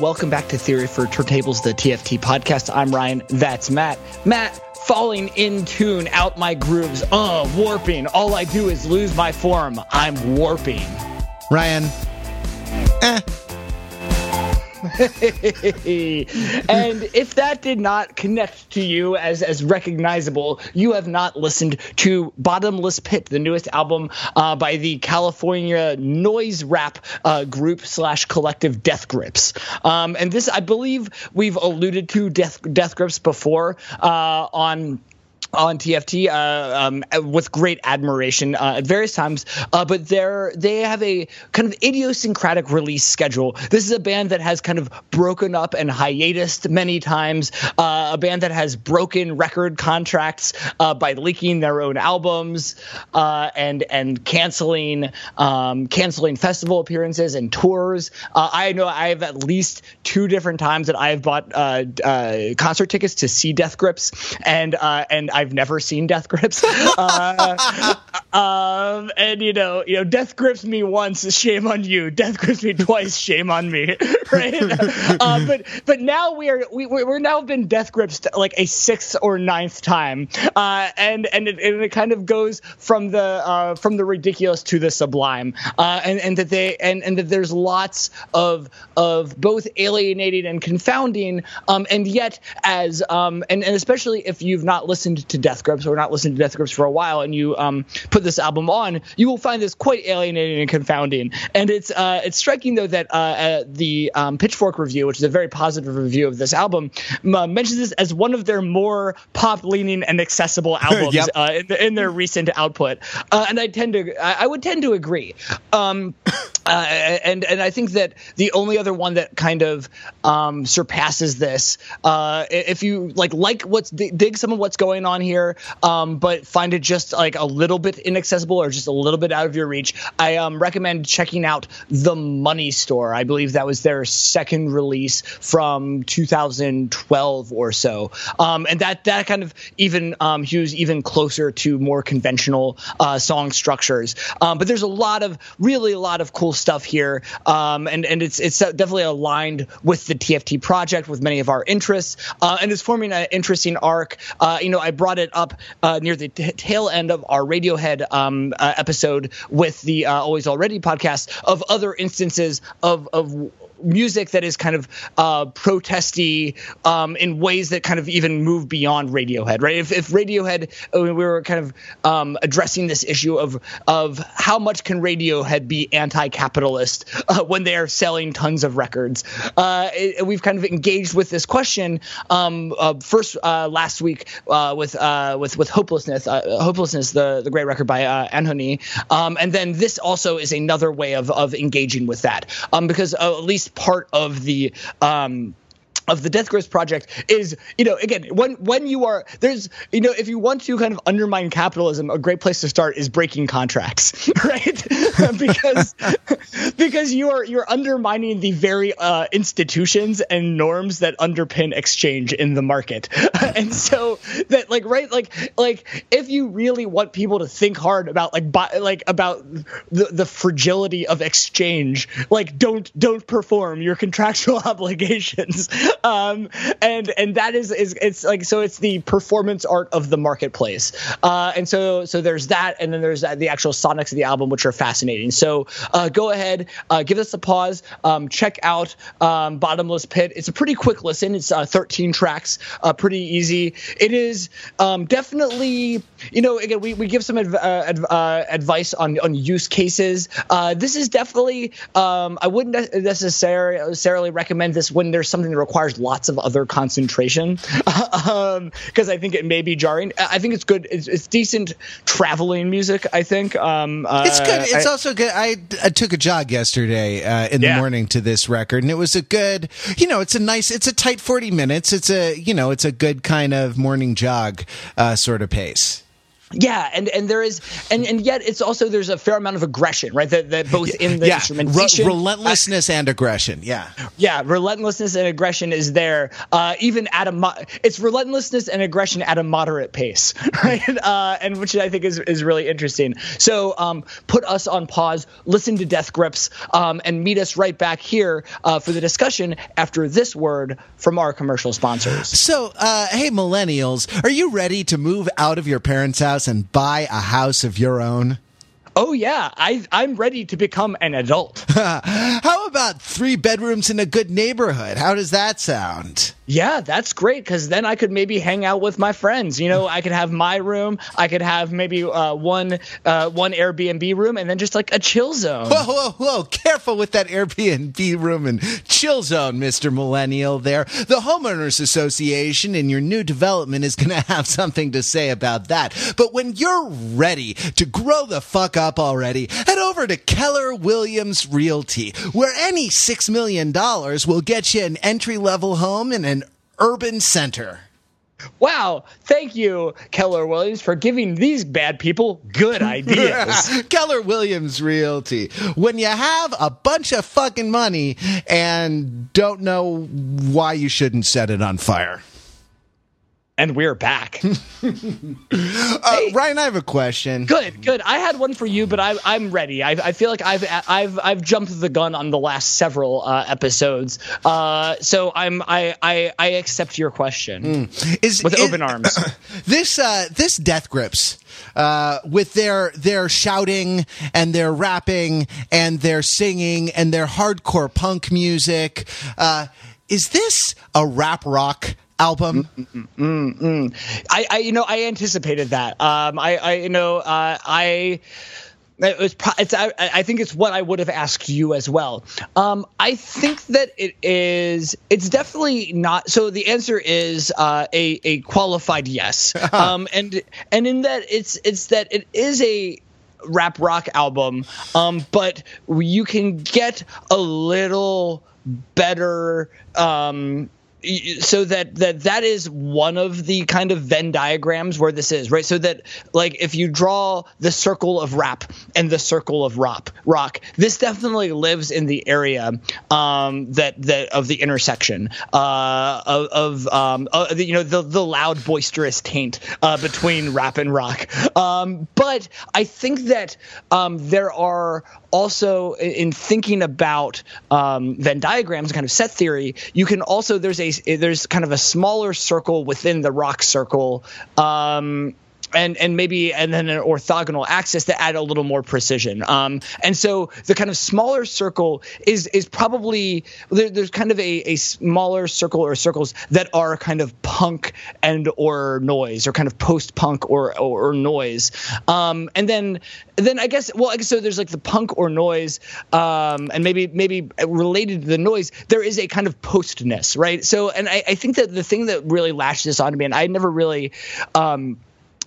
welcome back to Theory for Turntables, the TFT podcast. I'm Ryan. That's Matt. Matt, falling in tune, out my grooves. Uh, warping. All I do is lose my form. I'm warping. Ryan. Eh. and if that did not connect to you as as recognizable, you have not listened to Bottomless Pit, the newest album uh, by the California noise rap uh, group slash collective Death Grips. Um, and this, I believe, we've alluded to Death Death Grips before uh, on on TFT uh, um, with great admiration uh, at various times, uh, but they're they have a kind of idiosyncratic release schedule. This is a band that has kind of broken up and hiatus many times. Uh, a band that has broken record contracts uh, by leaking their own albums uh, and and canceling um, canceling festival appearances and tours. I know I have at least two different times that I have bought concert tickets to see Death Grips and and I've never seen Death Grips. Uh, um, and you know, you know, Death grips me once, shame on you. Death grips me twice, shame on me. Right? uh, but but now we are we we're now been Death grips like a sixth or ninth time, uh, and and it, and it kind of goes from the uh, from the ridiculous to the sublime, uh, and and that they and and that there's lots of of both alienating and confounding, um, and yet as um, and and especially if you've not listened to Death Grips or not listened to Death Grips for a while, and you um, put this album on, you will find this quite alienating and confounding. And it's uh, it's striking though that uh, uh, the um, Pitchfork review, which is a very positive review of this album, uh, mentions this as one of their more pop leaning and accessible albums Yep. uh, in, in their recent output. Uh, and I tend to I, I would tend to agree. Um, uh, and and I think that the only other one that kind of um, surpasses this, uh, if you like like what's dig some of what's going on here, um, but find it just like a little bit inaccessible or just a little bit out of your reach, I um, recommend checking out the Money Store. I believe that was their second release from 2012 or so, um, and that that kind of even um, hews even closer to more conventional uh, song structures. Um, but there's a lot of really a lot of cool stuff here, um, and and it's it's definitely aligned with the TFT project with many of our interests, uh, and is forming an interesting arc. Uh, you know, I brought it up uh, near the t- tail end of our Radiohead um, uh, episode with the uh, Always Already podcast of other instances of of music that is kind of uh, protesty um, in ways that kind of even move beyond Radiohead, right? If, if Radiohead, uh, we were kind of um, addressing this issue of of how much can Radiohead be anti-capitalist uh, when they are selling tons of records? Uh, it, we've kind of engaged with this question um, uh, first uh, last week with with with hopelessness, hopelessness, the the great record by uh, Anthony, um, and then this also is another way of of engaging with that, um, because at least part of the um, of the Death Grips project is, you know, again, when when you are there's, you know, if you want to kind of undermine capitalism, a great place to start is breaking contracts, right? because because you are you're undermining the very uh, institutions and norms that underpin exchange in the market, and so that like right like like if you really want people to think hard about like like about the the fragility of exchange, like don't don't perform your contractual obligations um, and and that is is it's like so it's the performance art of the marketplace, uh, and so so there's that, and then there's the actual sonics of the album, which are fascinating. So uh, go ahead, uh, give us a pause, um, check out um, Bottomless Pit. It's a pretty quick listen. It's uh, 13 tracks, uh, pretty easy. It is um, definitely you know again we, we give some adv- uh, adv- advice on on use cases. This is definitely um, I wouldn't necessarily recommend this when there's something that requires lots of other concentration because I think it may be jarring. I I think it's good. It's, it's decent traveling music. I think um, uh, It's good. It's I- also good. I, I took a jog yesterday uh, in Yeah. the morning to this record, and it was a good. You know, it's a nice. It's a tight forty minutes. It's a you know, it's a good kind of morning jog uh, sort of pace. Yeah, and and there is, and and yet it's also there's a fair amount of aggression, right? That that both in the yeah, instrumentation, Re- relentlessness uh, and aggression. Yeah, yeah, relentlessness and aggression is there. Uh, even at a mo- it's relentlessness and aggression at a moderate pace, right? Uh, and which I think is is really interesting. So um, put us on pause, listen to Death Grips, um, and meet us right back here uh, for the discussion after this word from our commercial sponsors. So, uh, hey, millennials, are you ready to move out of your parents' house? House and buy a house of your own? Oh yeah, I I'm ready to become an adult. How about three bedrooms in a good neighborhood? How does that sound? Yeah, that's great because then I could maybe hang out with my friends. You know, I could have my room. I could have maybe uh, one uh, one Airbnb room, and then just like a chill zone. Whoa, whoa, whoa! Careful with that Airbnb room and chill zone, Mister Millennial. There, the homeowners association in your new development is going to have something to say about that. But when you're ready to grow the fuck up already, head over to Keller Williams Realty, where any six million dollars will get you an entry level home and an urban center. Wow, thank you, Keller Williams, for giving these bad people good ideas. Keller Williams Realty. When you have a bunch of fucking money and don't know why you shouldn't set it on fire. And we're back. uh, hey, Ryan, I have a question. Good, good. I had one for you, but I, I'm ready. I, I feel like I've I've I've jumped the gun on the last several uh, episodes, uh, so I'm I, I I accept your question mm. is, with is, open arms. this uh, this death grips uh, with their their shouting and their rapping and their singing and their hardcore punk music. Uh, is this a rap rock album. Mm, mm, mm, I, I, you know, I anticipated that. Um, I, I, you know, uh, I. It was. It's. I, I, think it's what I would have asked you as well. Um, I think that it is. It's definitely not. So the answer is uh, a a qualified yes. um, and and in that it's it's that it is a rap rock album. Um, but you can get a little better um so that that that is one of the kind of Venn diagrams where this is right. So that like if you draw the circle of rap and the circle of rock, rock, this definitely lives in the area um, that that of the intersection uh, of, of um, uh, you know the the loud boisterous taint uh, between rap and rock. Um, but I think that um, there are also in thinking about um, Venn diagrams, kind of set theory, you can also there's a there's kind of a smaller circle within the rock circle. Um, and and maybe and then an orthogonal axis to add a little more precision. Um, and so the kind of smaller circle is is probably there, there's kind of a, a smaller circle or circles that are kind of punk and or noise or kind of post punk or, or, or noise. Um, and then then I guess well I guess so there's like the punk or noise um, and maybe maybe related to the noise there is a kind of postness right. So and I, I think that the thing that really latched this on to me and I never really um,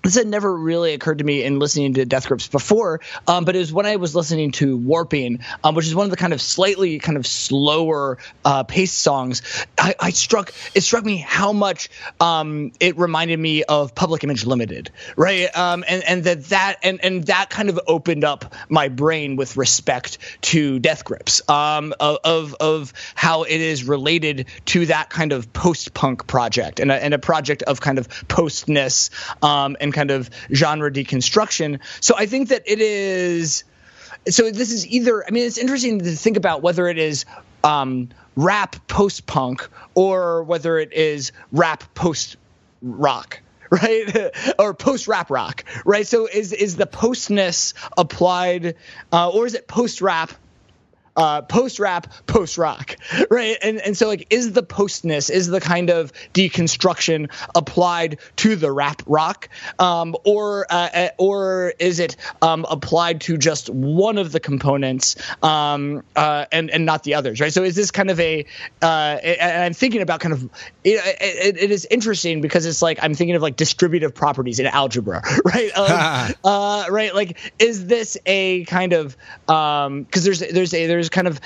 this had never really occurred to me in listening to Death Grips before, um, but it was when I was listening to Warping, um, which is one of the kind of slightly kind of slower uh, paced songs. I, I, struck it struck me how much um, it reminded me of Public Image Limited, right? Um, and and that that and and that kind of opened up my brain with respect to Death Grips, um, of of how it is related to that kind of post punk project and a, and a project of kind of postness um, and kind of genre deconstruction. So I think that it is. So this is either. I mean, it's interesting to think about whether it is um, rap post punk or whether it is rap post rock right or post rap rock right so is is the postness applied uh, or is it post rap uh, post rap, post rock, right? And and so like, is the postness is the kind of deconstruction applied to the rap rock, um, or uh, uh, or is it um, applied to just one of the components um, uh, and and not the others, right? So is this kind of a? Uh, and I'm thinking about kind of it, it, it is interesting because it's like I'm thinking of like distributive properties in algebra, right? Um, uh, right, like is this a kind of because um, there's there's a there's kind of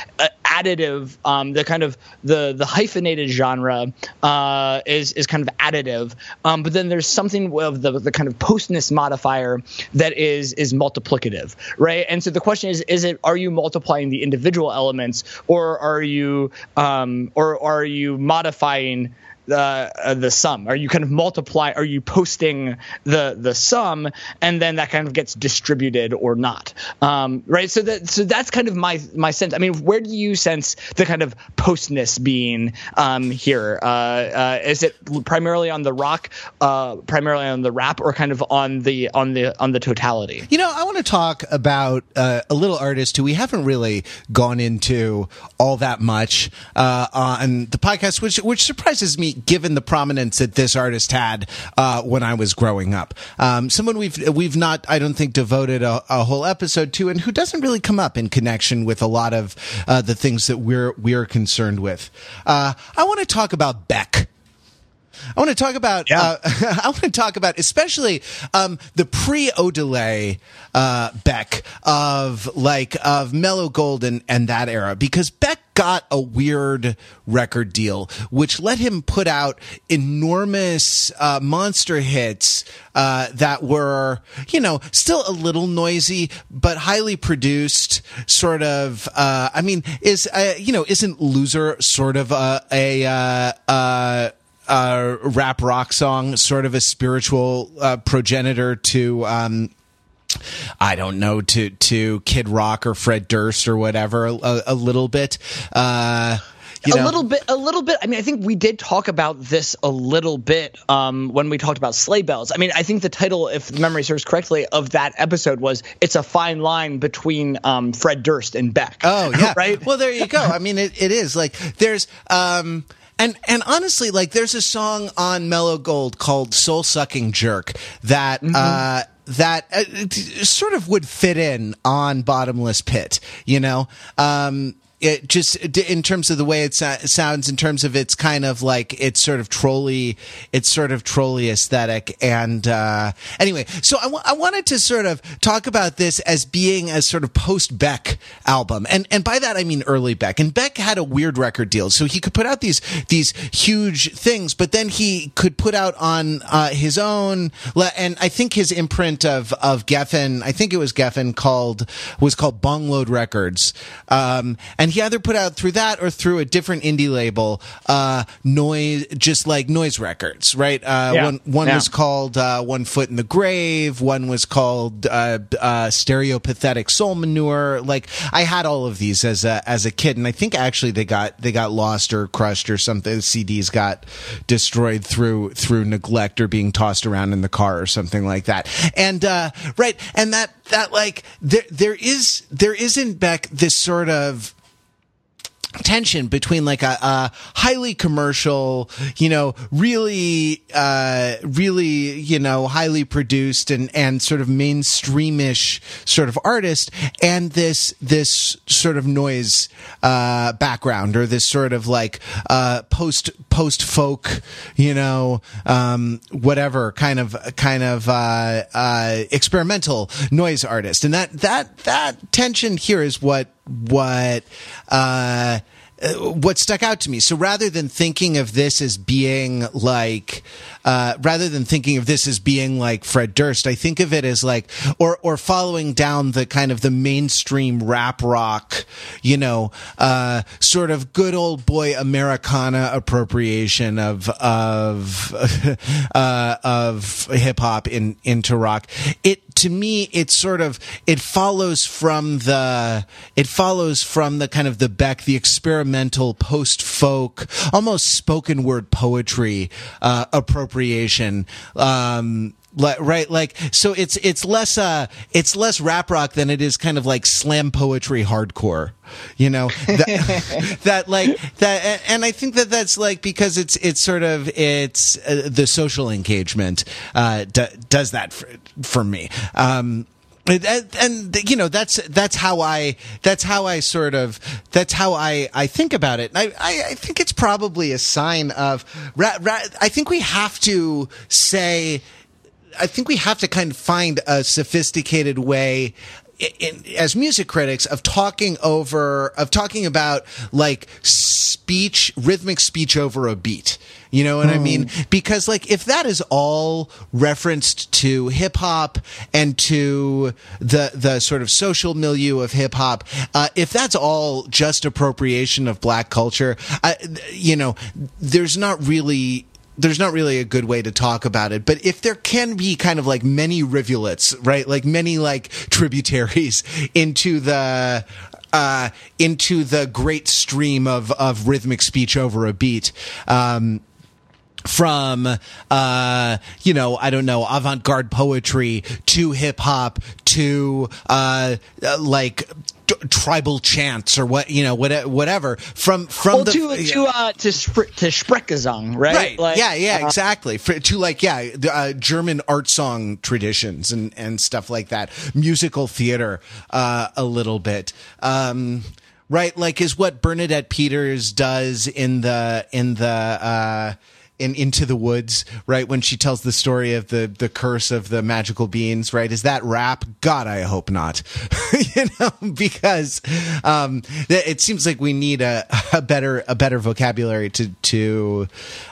additive, um, the kind of the the hyphenated genre uh, is is kind of additive, um, but then there's something of the the kind of postness modifier that is is multiplicative, right? And so the question is, is it are you multiplying the individual elements, or are you um, or are you modifying the uh, the sum? Are you kind of multiply? Are you posting the the sum, and then that kind of gets distributed or not? Um, right. So that so that's kind of my my sense. I mean, where do you sense the kind of postness being um, here? Uh, uh, is it primarily on the rock, uh, primarily on the rap, or kind of on the on the on the totality? You know, I want to talk about uh, a little artist who we haven't really gone into all that much uh, on the podcast, which which surprises me given the prominence that this artist had uh, when I was growing up. Um, someone we've we've not, I don't think, devoted a, a, whole episode to, and who doesn't really come up in connection with a lot of uh, the things that we're we're concerned with. Uh, I want to talk about Beck. I want to talk about. Yeah. Uh, I want to talk about especially um, the pre Odelay uh, Beck of like of Mellow Gold and, and that era because Beck got a weird record deal, which let him put out enormous uh, monster hits uh, that were, you know, still a little noisy, but highly produced. Sort of, uh, I mean, is uh, you know, isn't "Loser" sort of a, a uh, rap rock song, sort of a spiritual uh, progenitor to. Um, I don't know to to Kid Rock or Fred Durst or whatever a, a little bit. Uh, you know? a little bit a little bit i mean i think we did talk about this a little bit um, when we talked about sleigh bells i mean i think the title if memory serves correctly of that episode was it's a fine line between um, fred durst and beck oh yeah right well there you go i mean it, it is like there's um and and honestly, like there's a song on Mellow Gold called "Soul Sucking Jerk" that. Mm-hmm. Uh, that uh, sort of would fit in on bottomless pit, you know. Um, it just in terms of the way it sounds in terms of its kind of like it's sort of trolly it's sort of trolly aesthetic and uh, anyway so I, w- I wanted to sort of talk about this as being a sort of post beck album. And and by that i mean early beck. And beck had a weird record deal. So he could put out these these huge things but then he could put out on uh, his own. And i think his imprint of of geffen i think it was geffen called was called bongload records. Um, and he either put out through that or through a different indie label, uh, noise, just like noise records, right? Uh, yeah. one, one yeah. was called, uh, One Foot in the Grave. One was called, uh, uh, Stereopathetic Soul Manure. Like, I had all of these as a, as a kid. And I think actually they got, they got lost or crushed or something. The CDs got destroyed through, through neglect or being tossed around in the car or something like that. And, uh, right. And that, that like, there, there is, there isn't Beck this sort of, tension between like a, a, highly commercial, you know, really, uh, really, you know, highly produced and, and sort of mainstreamish sort of artist and this, this sort of noise, uh, background or this sort of like, uh, post, post folk, you know, um, whatever kind of, kind of, uh, uh, experimental noise artist. And that, that, that tension here is what, what, uh, uh, what stuck out to me. So rather than thinking of this as being like, uh, rather than thinking of this as being like Fred Durst, I think of it as like, or or following down the kind of the mainstream rap rock, you know, uh, sort of good old boy Americana appropriation of of uh, of hip hop in into rock. It to me, it sort of it follows from the it follows from the kind of the Beck, the experimental post folk, almost spoken word poetry uh, appropriation. Um, right? Like so it's it's less uh it's less rap rock than it is kind of like slam poetry hardcore you know? That, that like that and i think that that's like because it's it's sort of it's uh, the social engagement uh d- does that for, for me. Um and, and, you know that's that's how I that's how I sort of that's how I I think about it. I I, I think it's probably a sign of. Ra, ra, I think we have to say I think we have to kind of find a sophisticated way in, as music critics of talking over of talking about like speech rhythmic speech over a beat you know what I mean? Because like if that is all referenced to hip hop and to the the sort of social milieu of hip hop, uh, if that's all just appropriation of black culture, uh, you know, there's not really there's not really a good way to talk about it. But if there can be kind of like many rivulets, right? Like many like tributaries into the uh, into the great stream of of rhythmic speech over a beat. Um, from uh you know i don't know avant-garde poetry to hip hop to uh, uh like d- tribal chants or what you know what, whatever from from well, the to to uh to spr- to Sprechgesang, right? Right. Like, yeah. Yeah. uh, exactly. For, to like, yeah, the, uh, German art song traditions and and stuff like that. Musical theater, uh, a little bit. Um, right. Like, is what Bernadette Peters does in the in the. Uh, in Into the Woods, right? When she tells the story of the the curse of the magical beans, right? Is that rap? God, I hope not. you know, because um, it seems like we need a, a better a better vocabulary to to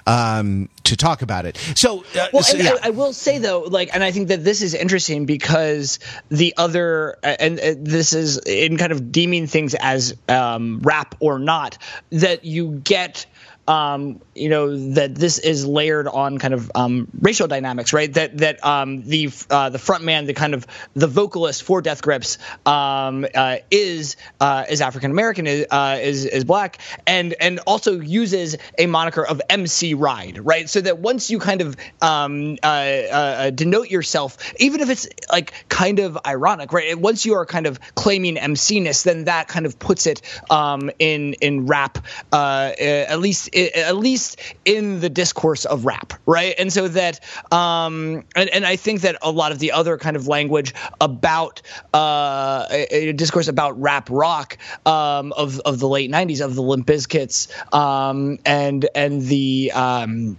um, to talk about it. So, uh, Well, so, and yeah. I, I will say though, like, and I think that this is interesting because the other, and uh, this is in kind of deeming things as um, rap or not, that you get um, you know that this is layered on kind of um, racial dynamics, right? That that um, the uh, the front man, the kind of the vocalist for Death Grips, um, uh, is uh, is African American, is, uh, is is black, and and also uses a moniker of MC Ride, right? So that once you kind of um, uh, uh, denote yourself, even if it's like kind of ironic, right? Once you are kind of claiming MC-ness, then that kind of puts it um, in in rap, at least at least in the discourse of rap, right? And so that, um, and, and I think that a lot of the other kind of language about uh, a, a discourse about rap rock um, of of the late '90s, of the Limp Bizkits, um, and and the um,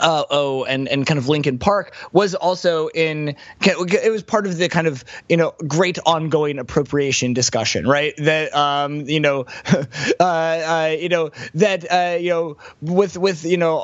uh, oh, and and kind of Linkin Park was also in. It was part of the kind of you know great ongoing appropriation discussion, right? That um you know, uh, uh you know that uh you know with with you know uh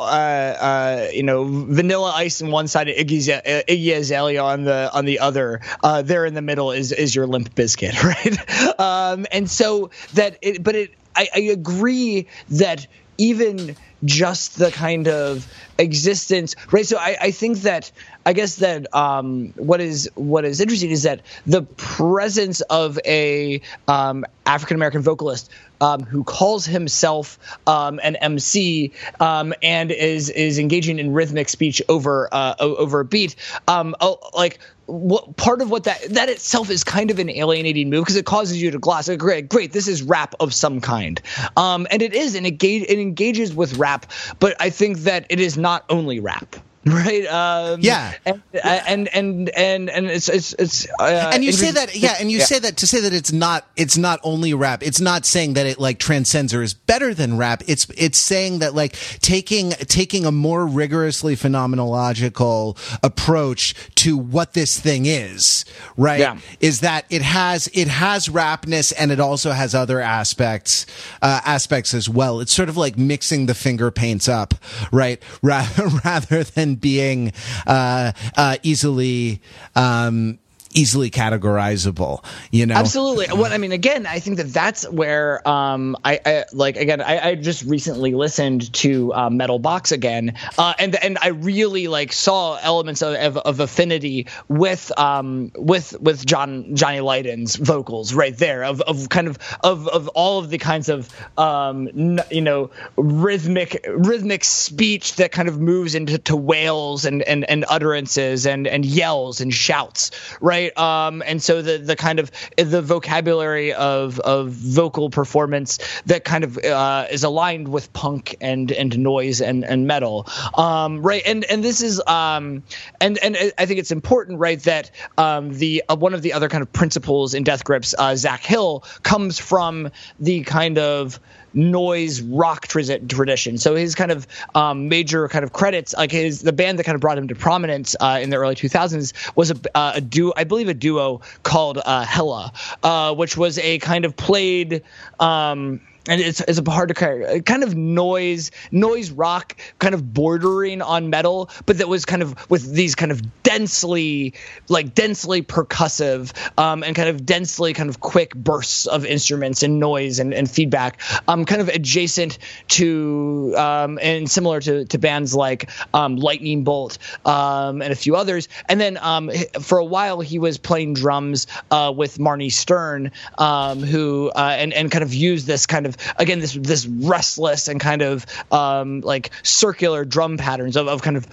uh you know Vanilla Ice on one side, Iggy, Iggy Azalea on the on the other. There in the middle is is your Limp Bizkit, right? Um, and so that it, but it I, I agree that even just the kind of existence right so i, I think that i guess that um, what is what is interesting is that the presence of a um, african american vocalist um, who calls himself um, an MC um, and is is engaging in rhythmic speech over uh, over a beat. Um, oh, like what part of what that that itself is kind of an alienating move because it causes you to gloss. Like, great, great, this is rap of some kind, um, and it is, and it, ga- it engages with rap. But I think that it is not only rap. Right. Um, Yeah. And and and and, and it's it's it's. Uh, and you say that yeah and you say that to say that it's not it's not only rap it's not saying that it like transcends or is better than rap it's it's saying that like taking taking a more rigorously phenomenological approach to what this thing is right Yeah. is that it has it has rapness and it also has other aspects uh, aspects as well it's sort of like mixing the finger paints up right Ra- rather than being uh, uh, easily um, easily categorizable you know Absolutely. What I mean, again, I think that that's where um, I, I like. Again, I, I just recently listened to uh, Metal Box again, uh, and and I really like saw elements of, of, of affinity with um, with with John Johnny Lydon's vocals right there of, of kind of of, of all of the kinds of um, n- you know rhythmic rhythmic speech that kind of moves into to wails and, and, and utterances and, and yells and shouts right um, and so the the kind of the vocabulary of of vocal performance that kind of uh, is aligned with punk and and noise and and metal. Um, right and and this is um, and and I think it's important right that um, the uh, one of the other kind of principles in Death Grips uh, Zach Hill comes from the kind of noise rock tra- tradition. So his kind of um, major kind of credits, like his the band that kind of brought him to prominence uh, in the early 2000s was a, uh, a duo. I believe believe a duo called uh, Hella, uh, which was a kind of played. Um, and it's, it's a hard to of, kind of noise noise rock kind of bordering on metal but that was kind of with these kind of densely like densely percussive um, and kind of densely kind of quick bursts of instruments and noise and, and feedback um, kind of adjacent to um, and similar to, to bands like um, lightning bolt um, and a few others. And then um, for a while he was playing drums uh, with marnie stern who uh, and, and kind of used this kind of of again this this restless and kind of um, like circular drum patterns of, of kind of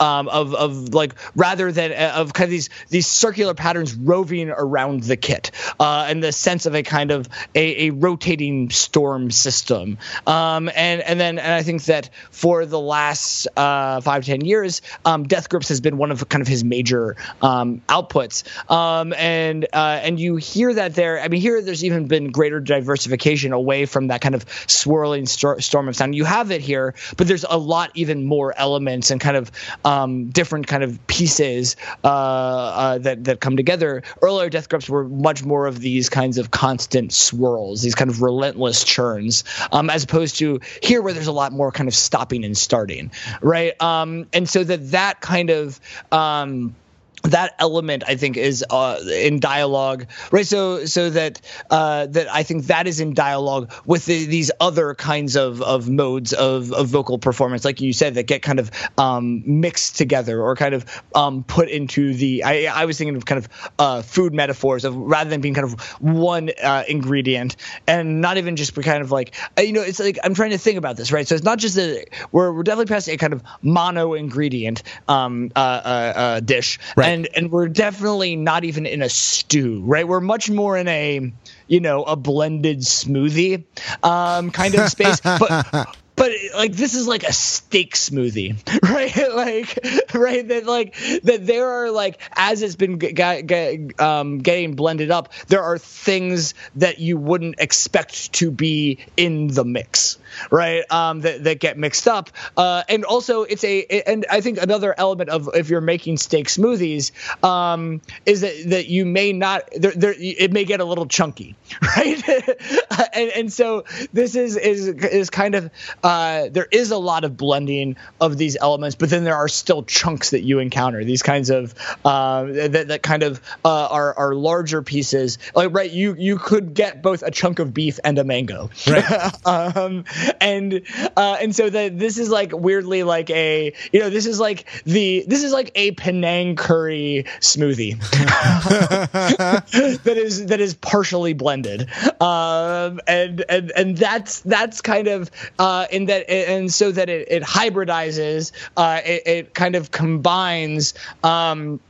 um, of of like rather than uh, of kind of these these circular patterns roving around the kit uh, and the sense of a kind of a, a rotating storm system. Um, and and then and I think that for the last uh, five ten years um, Death Grips has been one of kind of his major um, outputs. Um, and uh, and you hear that there I mean here there's even been greater diversification away from from that kind of swirling st- storm of sound. You have it here, but there's a lot even more elements and kind of um, different kind of pieces uh, uh, that that come together. Earlier Death Grips were much more of these kinds of constant swirls, these kind of relentless churns, um, as opposed to here where there's a lot more kind of stopping and starting, right? Um, and so that that kind of um, that element I think is uh, in dialogue, right? So so that uh, that I think that is in dialogue with the, these other kinds of of modes of, of vocal performance, like you said, that get kind of um, mixed together or kind of um, put into the. I, I was thinking of kind of uh, food metaphors of rather than being kind of one uh, ingredient and not even just kind of like uh, you know it's like I'm trying to think about this, right? So it's not just that we're we're definitely past a kind of mono ingredient um, uh, dish, right and and we're definitely not even in a stew, right? We're much more in a you know a blended smoothie um, kind of space, but but like this is like a steak smoothie right? Like right that like that there are like as it's been g- g- um, getting blended up there are things that you wouldn't expect to be in the mix right? Um, that, that get mixed up. Uh, and also it's a and i think another element of if you're making steak smoothies um, is that that you may not there, there it may get a little chunky right and, and so this is is is kind of uh, there is a lot of blending of these elements, but then there are still chunks that you encounter. These kinds of uh, that, that kind of uh, are are larger pieces. Like right, you you could get both a chunk of beef and a mango, right? um, and uh, and so that this is like weirdly like a you know this is like the this is like a Penang curry smoothie that is that is partially blended, um, and and and that's that's kind of uh, in that and so that it, it hybridizes, uh, it, it, kind of combines. Um,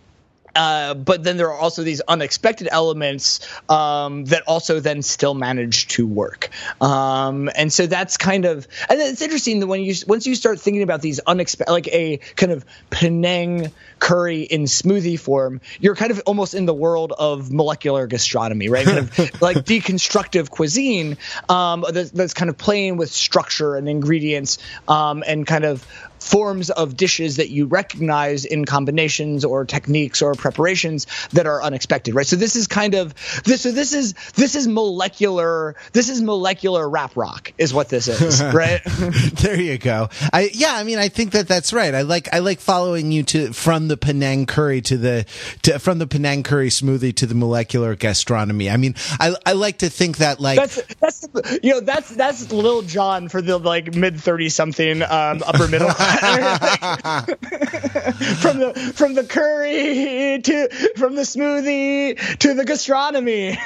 uh, but then there are also these unexpected elements um, that also then still manage to work, um, and so that's kind of and it's interesting that when you once you start thinking about these unexpected, like a kind of Penang curry in smoothie form, you're kind of almost in the world of molecular gastronomy, right? Kind of like deconstructive cuisine um, that's, that's, kind of playing with structure and ingredients um, and kind of forms of dishes that you recognize in combinations or techniques or preparations that are unexpected right? So this is kind of this so this is this is molecular this is molecular rap rock is what this is right? There you go. I yeah i mean i think that that's right. I like i like following you to from the penang curry to the to, from the penang curry smoothie to the molecular gastronomy. I mean i i like to think that like that's that's you know that's that's Lil Jon for the like mid 30 something um, upper middle from the from the curry to from the smoothie to the gastronomy.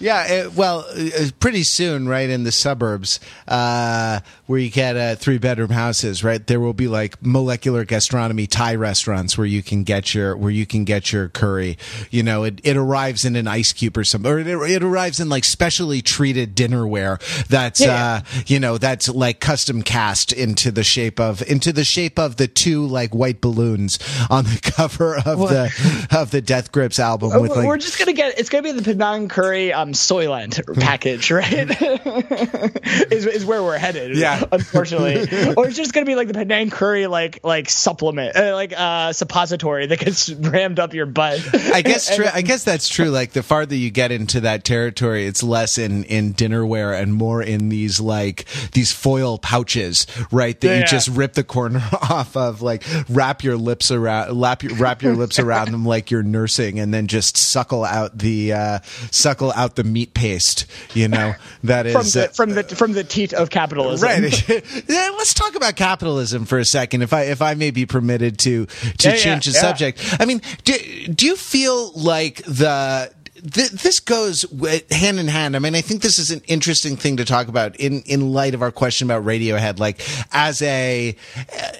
yeah, it, well, uh, pretty soon, right in the suburbs, uh, where you get uh, three bedroom houses, right? There will be like molecular gastronomy Thai restaurants where you can get your where you can get your curry. You know, it, it arrives in an ice cube or something, or it, it arrives in like specially treated dinnerware that's yeah. uh, you know that's like custom cast into the shape of into the shape of the two like white balloons on the cover of what? the of the Death Grips album. With, like, We're just gonna get it's gonna be the Panang Curry um Soylent package, right? is, is where we're headed. Yeah, unfortunately, or it's just gonna be like the Panang Curry like like supplement, uh, like uh suppository that gets rammed up your butt. I guess true. I guess that's true. Like the farther you get into that territory, it's less in in dinnerware and more in these like these foil pouches, right? That yeah, you just rip the corner off of, like wrap your lips around, wrap your, wrap your lips around them like you're nursing, and then just suckle out the uh, suckle out the meat paste. You know that is from the, uh, from the from the teat of capitalism. Right. yeah, let's talk about capitalism for a second, if I if I may be permitted to to yeah, change the subject. I mean, do, do you feel like the th- this goes hand in hand. I mean, I think this is an interesting thing to talk about in in light of our question about Radiohead. Like as a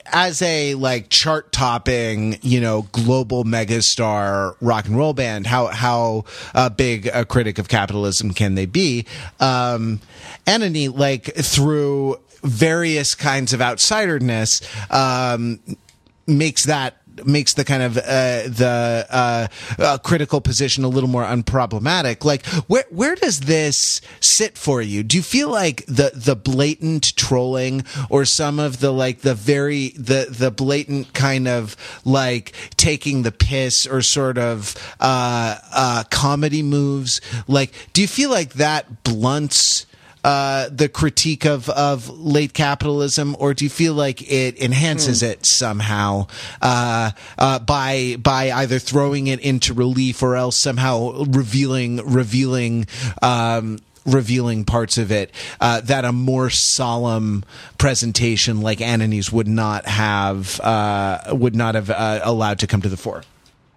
as a like chart topping, you know, global megastar rock and roll band, how how uh, big a critic of capitalism can they be? Um, Anohni, like through various kinds of outsiderness, um, makes that makes the kind of uh, the uh, uh, critical position a little more unproblematic. Like, where where does this sit for you? Do you feel like the the blatant trolling or some of the like the very the the blatant kind of like taking the piss or sort of uh, uh, comedy moves? Like, do you feel like that blunts? Uh, the critique of, of late capitalism, or do you feel like it enhances mm. it somehow uh, uh, by by either throwing it into relief or else somehow revealing revealing um, revealing parts of it uh, that a more solemn presentation like Anohni's would not have uh, would not have uh, allowed to come to the fore.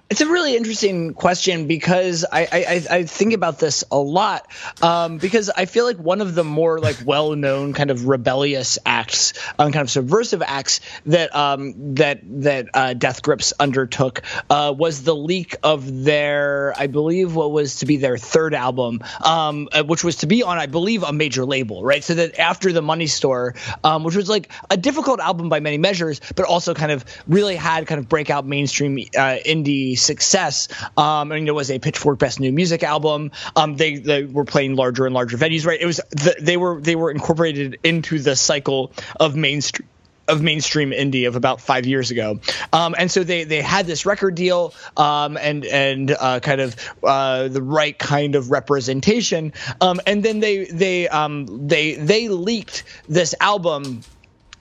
It's a really interesting question because I, I, I think about this a lot um, because I feel like one of the more like well known kind of rebellious acts, um, kind of subversive acts that um, that that uh, Death Grips undertook uh, was the leak of their I believe what was to be their third album, um, uh, which was to be on I believe a major label, right? So that after the Money Store, um, which was like a difficult album by many measures, but also kind of really had kind of breakout mainstream uh, indie success. Um, and it was a Pitchfork Best New Music album. Um, they they were playing larger and larger venues. Right, it was the, they were they were incorporated into the cycle of mainstream of mainstream indie of about five years ago, um, and so they they had this record deal um, and and uh, kind of uh, the right kind of representation, um, and then they they um, they they leaked this album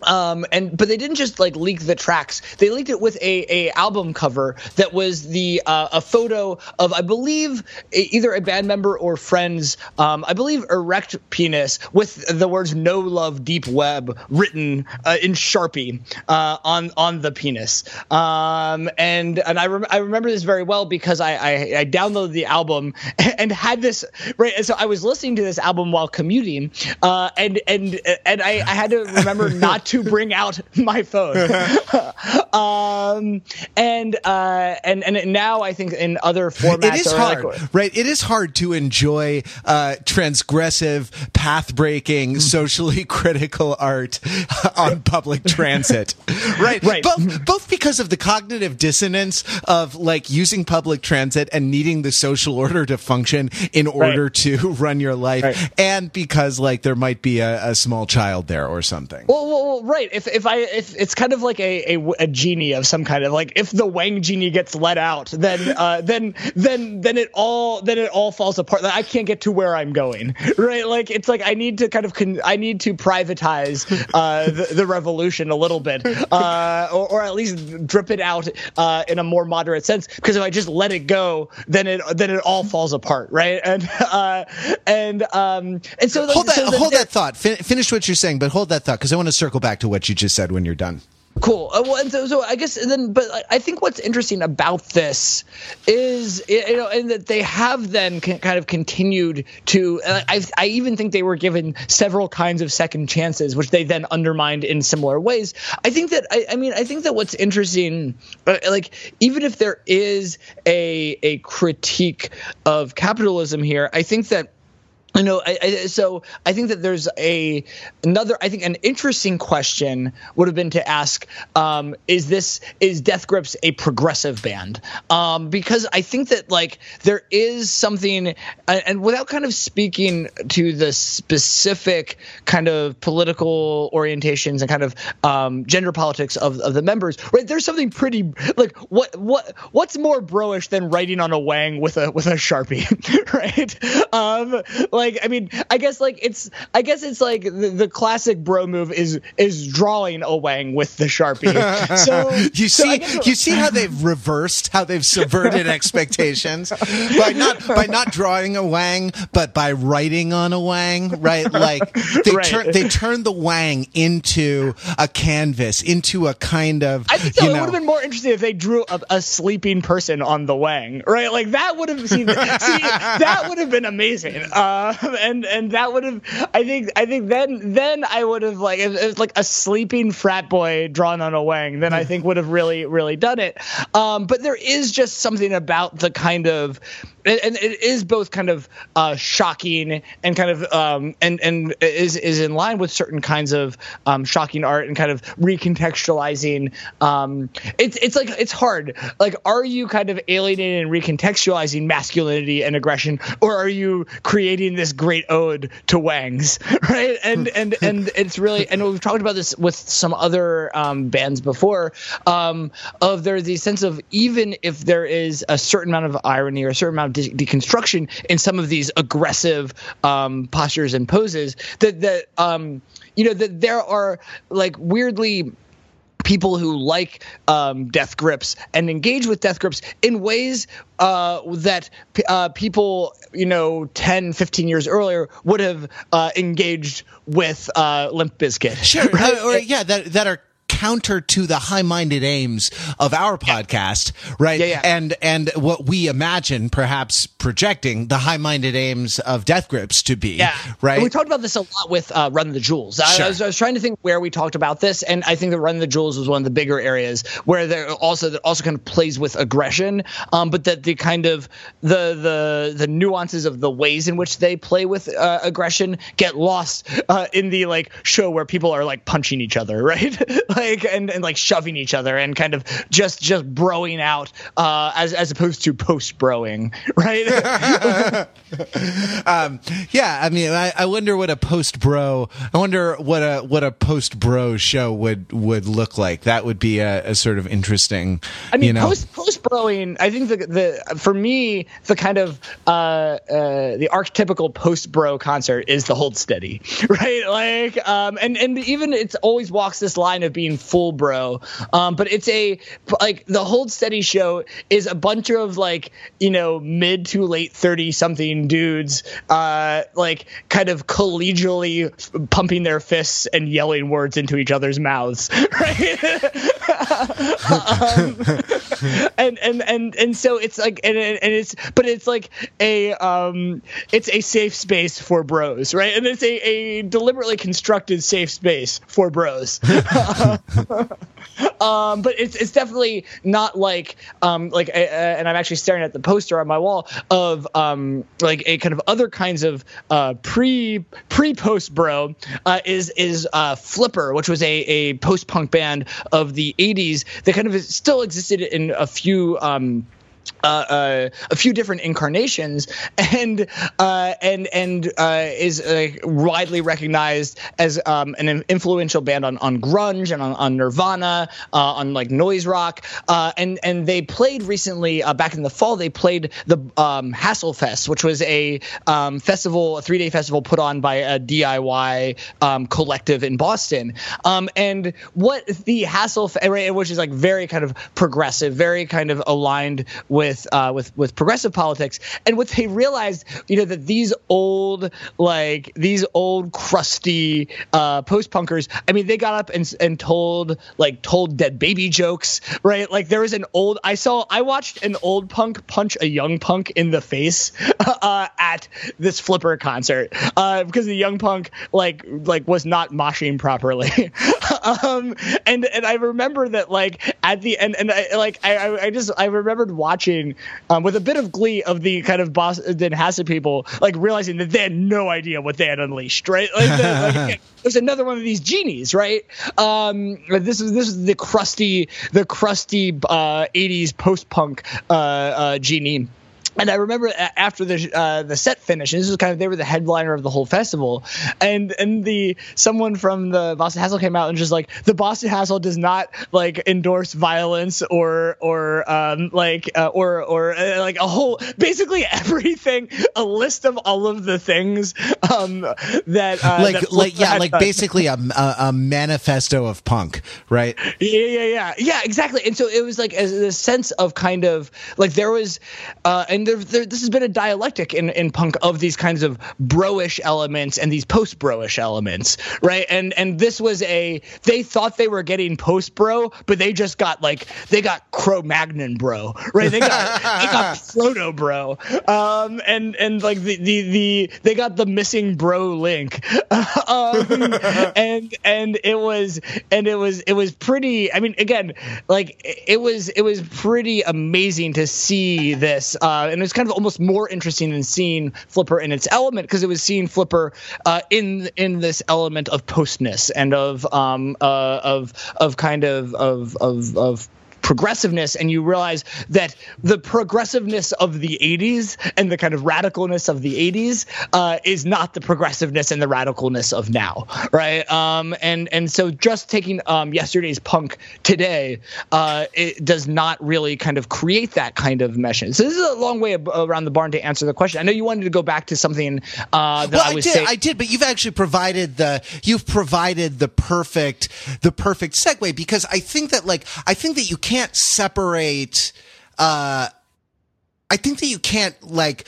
um, and but they didn't just like leak the tracks. They leaked it with a, a album cover that was the uh, a photo of I believe a, either a band member or friends. Um, I believe erect penis with the words "No Love Deep Web" written uh, in Sharpie uh, on on the penis. Um, and and I rem- I remember this very well because I, I, I downloaded the album and had this right. And so I was listening to this album while commuting, uh, and and and I, I had to remember not to to bring out my phone. um, and uh, and and now I think in other formats, it is hard, like, right? It is hard to enjoy uh, transgressive, path breaking, socially critical art on public transit, right? Right. Both both because of the cognitive dissonance of like using public transit and needing the social order to function in order right. to run your life, right. and because like there might be a, a small child there or something. Well, well, right. If if I if it's kind of like a, a, a genie of some kind of like if the Wang genie gets let out, then uh, then then then it all then it all falls apart. I can't get to where I'm going. Right. Like it's like I need to kind of con- I need to privatize uh, the, the revolution a little bit, uh, or, or at least drip it out uh, in a more moderate sense. Because if I just let it go, then it then it all falls apart. Right. And uh, and um and so hold that so hold that thought. Fin- finish what you're saying, but hold that thought because I want to circle back to what you just said when you're done. Cool. Uh, well, so, so I guess then, but I think what's interesting about this is, you know, and that they have then kind of continued to. Uh, I, I even think they were given several kinds of second chances, which they then undermined in similar ways. I think that, I, I mean, I think that what's interesting, uh, like, even if there is a a critique of capitalism here, I think that I know. I, I, so I think that there's a another. I think an interesting question would have been to ask: um, Is this is Death Grips a progressive band? Um, because I think that like there is something, and without kind of speaking to the specific kind of political orientations and kind of um, gender politics of, of the members, right? There's something pretty like what what what's more broish than writing on a wang with a with a sharpie, right? Um, like like I mean, I guess like it's I guess it's like the, the classic bro move is is drawing a wang with the sharpie. So you so see you see how they've reversed, how they've subverted expectations by not by not drawing a wang, but by writing on a wang, right? Like they Right. turn they turn the wang into a canvas, into a kind of I think that it would have been more interesting if they drew a, a sleeping person on the wang, right? Like that would have see, see that would have been amazing. Uh, and and that would have I think I think then then I would have like it was like a sleeping frat boy drawn on a wang, then I think would have really really done it. Um, but there is just something about the kind of and, and it is both kind of uh, shocking and kind of um, and and is is in line with certain kinds of um, shocking art and kind of recontextualizing. Um, it's it's like it's hard. Like, are you kind of alienating and recontextualizing masculinity and aggression, or are you creating this great ode to Wangs, right? And and and it's really and we've talked about this with some other um, bands before. Um, of there's the sense of even if there is a certain amount of irony or a certain amount of de- deconstruction in some of these aggressive um, postures and poses, that that um, you know that there are like weirdly people who like um, death grips and engage with death grips in ways uh, that p- uh, people you know 10 15 years earlier would have uh, engaged with uh, limp bizkit Sure. right? uh, or, yeah, that that are counter to the high-minded aims of our podcast, right? Yeah, yeah. And and what we imagine, perhaps projecting the high-minded aims of Death Grips to be, Yeah, right? And we talked about this a lot with uh, Run the Jewels. I, I, was, I was trying to think where we talked about this, and I think that Run the Jewels was one of the bigger areas where there also that also kind of plays with aggression, um, but that the kind of the the the nuances of the ways in which they play with uh, aggression get lost uh, in the like show where people are like punching each other, right? like and, and like shoving each other and kind of just just broing out uh, as as opposed to post broing, right? um, yeah, I mean, I, I wonder what a post bro. I wonder what a what a post bro show would would look like. That would be a, a sort of interesting. I mean, you know, post post broing. I think the the for me the kind of uh, uh, the archetypical post bro concert is the Hold Steady, right? Like, um, and and even it's always walks this line of being full bro, um, but it's a like the Hold Steady show is a bunch of like you know mid to late thirty something dudes, uh, like kind of collegially pumping their fists and yelling words into each other's mouths, right? um, and and and and so it's like and, and it's but it's like a um it's a safe space for bros right? And it's a, a deliberately constructed safe space for bros um but it's it's definitely not like um like a, a- and i'm actually staring at the poster on my wall of um like a kind of other kinds of uh pre pre post bro uh is is uh flipper which was a a post punk band of the 80s that kind of still existed in a few um uh, uh, a few different incarnations, and uh, and and uh, is uh, widely recognized as um, an influential band on, on grunge and on, on Nirvana, uh, on like noise rock, and and they played recently back in the fall. They played the um, Hassle Fest, which was a um, festival, a three day festival put on by a DIY um, collective in Boston. Um, and what the Hassle Fest, which is like very kind of progressive, very kind of aligned with uh, with with progressive politics, and what they realized, you know, that these old like these old crusty uh, post punkers, I mean, they got up and and told like told dead baby jokes, right? Like there was an old I saw I watched an old punk punch a young punk in the face uh, at this flipper concert uh, because the young punk like like was not moshing properly. um, and and I remember that like at the end, and I like I I just I remembered watching um, with a bit of glee of the kind of Boston Hassle people like realizing that they had no idea what they had unleashed, right? Like, the, like there's another one of these genies, right? Um, this is this is the crusty the crusty uh, '80s post punk uh, uh, genie and I remember after the uh, the set finished, this was kind of they were the headliner of the whole festival, and and the someone from the Boston Hassle came out and just like the Boston Hassle does not like endorse violence or or um, like uh, or or uh, like a whole basically everything a list of all of the things um, that uh, like that like yeah like basically a, a, a manifesto of punk, right? Yeah, yeah, yeah, yeah, exactly. And so it was like a, a sense of kind of like there was uh, and there, there, this has been a dialectic in, in punk of these kinds of broish elements and these post broish elements, right? And and this was a they thought they were getting post bro, but they just got like they got Cro Magnon bro, right? They got they got proto bro, um, and and like the the, the they got the missing bro link, um, and and it was and it was it was pretty. I mean, again, like it was it was pretty amazing to see this. Uh, and it's kind of almost more interesting than seeing Flipper in its element because it was seeing Flipper uh, in in this element of postness and of um, uh, of of kind of of of, of progressiveness and you realize that the progressiveness of the 80s and the kind of radicalness of the 80s uh, is not the progressiveness and the radicalness of now right? Um, and and so just taking um, yesterday's punk today uh, it does not really kind of create that kind of mesh so this is a long way around the barn to answer the question. I know you wanted to go back to something uh, that well, I, was did, saying I did, but you've actually provided the you've provided the perfect the perfect segue because I think that like I think that you can't separate uh I think that you can't like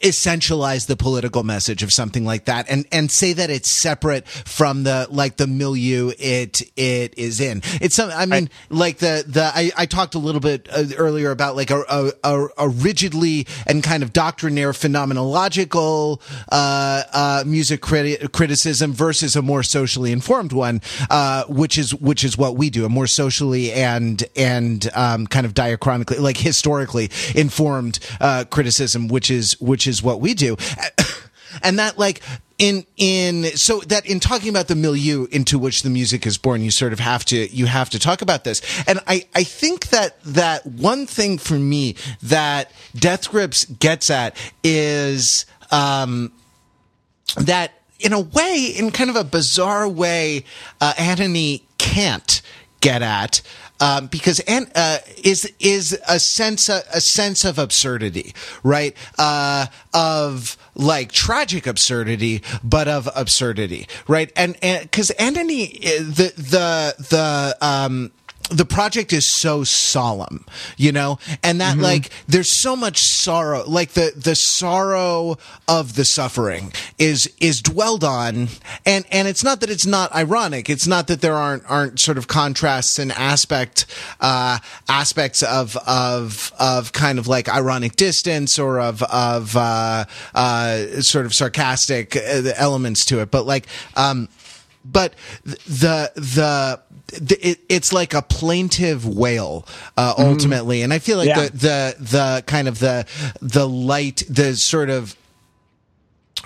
essentialize the political message of something like that and and say that it's separate from the like the milieu it it is in it's some i mean right. like the the I, I talked a little bit uh, earlier about like a, a, a rigidly and kind of doctrinaire phenomenological uh, uh, music criti- criticism versus a more socially informed one uh, which is which is what we do a more socially and and um, kind of diachronically like historically informed uh, criticism which is which is what we do. and that like in in so that in talking about the milieu into which the music is born you sort of have to you have to talk about this and i i think that that one thing for me that death grips gets at is um that in a way in kind of a bizarre way uh antony can't get at um, because and uh, is is a sense of, a sense of absurdity, right? Uh, of like tragic absurdity, but of absurdity, right? And because Antony, the the the um, the project is so solemn, you know, and that mm-hmm. like there's so much sorrow, like the the sorrow of the suffering is is dwelled on, and and it's not that it's not ironic. It's not that there aren't aren't sort of contrasts and aspect uh, aspects of of of kind of like ironic distance or of of uh, uh, sort of sarcastic uh, elements to it, but like um, but the the it, it's like a plaintive wail uh, mm-hmm. ultimately, mm. and I feel like yeah. the the the kind of the the light, the sort of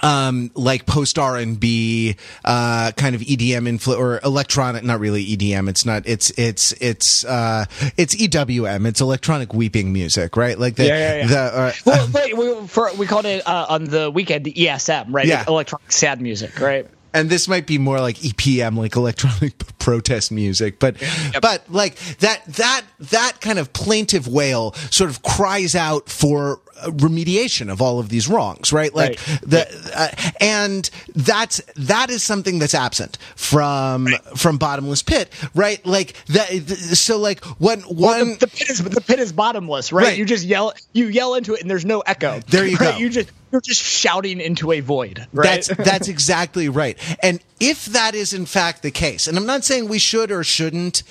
um, like post R and B, uh, kind of EDM influ or electronic, not really EDM. It's not, it's, it's, it's, uh, it's EWM. It's electronic weeping music, right? Like the, yeah, yeah, yeah. the, uh, well, wait, we, for, we called it, uh, on the weekend, the ESM, right? Yeah. Electronic sad music, right? And this might be more like EPM, like electronic protest music, but yep. but like that that that kind of plaintive wail sort of cries out for remediation of all of these wrongs, right? Like right. the uh, and that's that is something that's absent from right. from bottomless pit, right? Like that. So like when one well, the, the, pit is the pit is bottomless, right? right? You just yell you yell into it, and there's no echo. There you go. You just you're just shouting into a void. Right? That's that's exactly right. And if that is in fact the case, and I'm not saying we should or shouldn't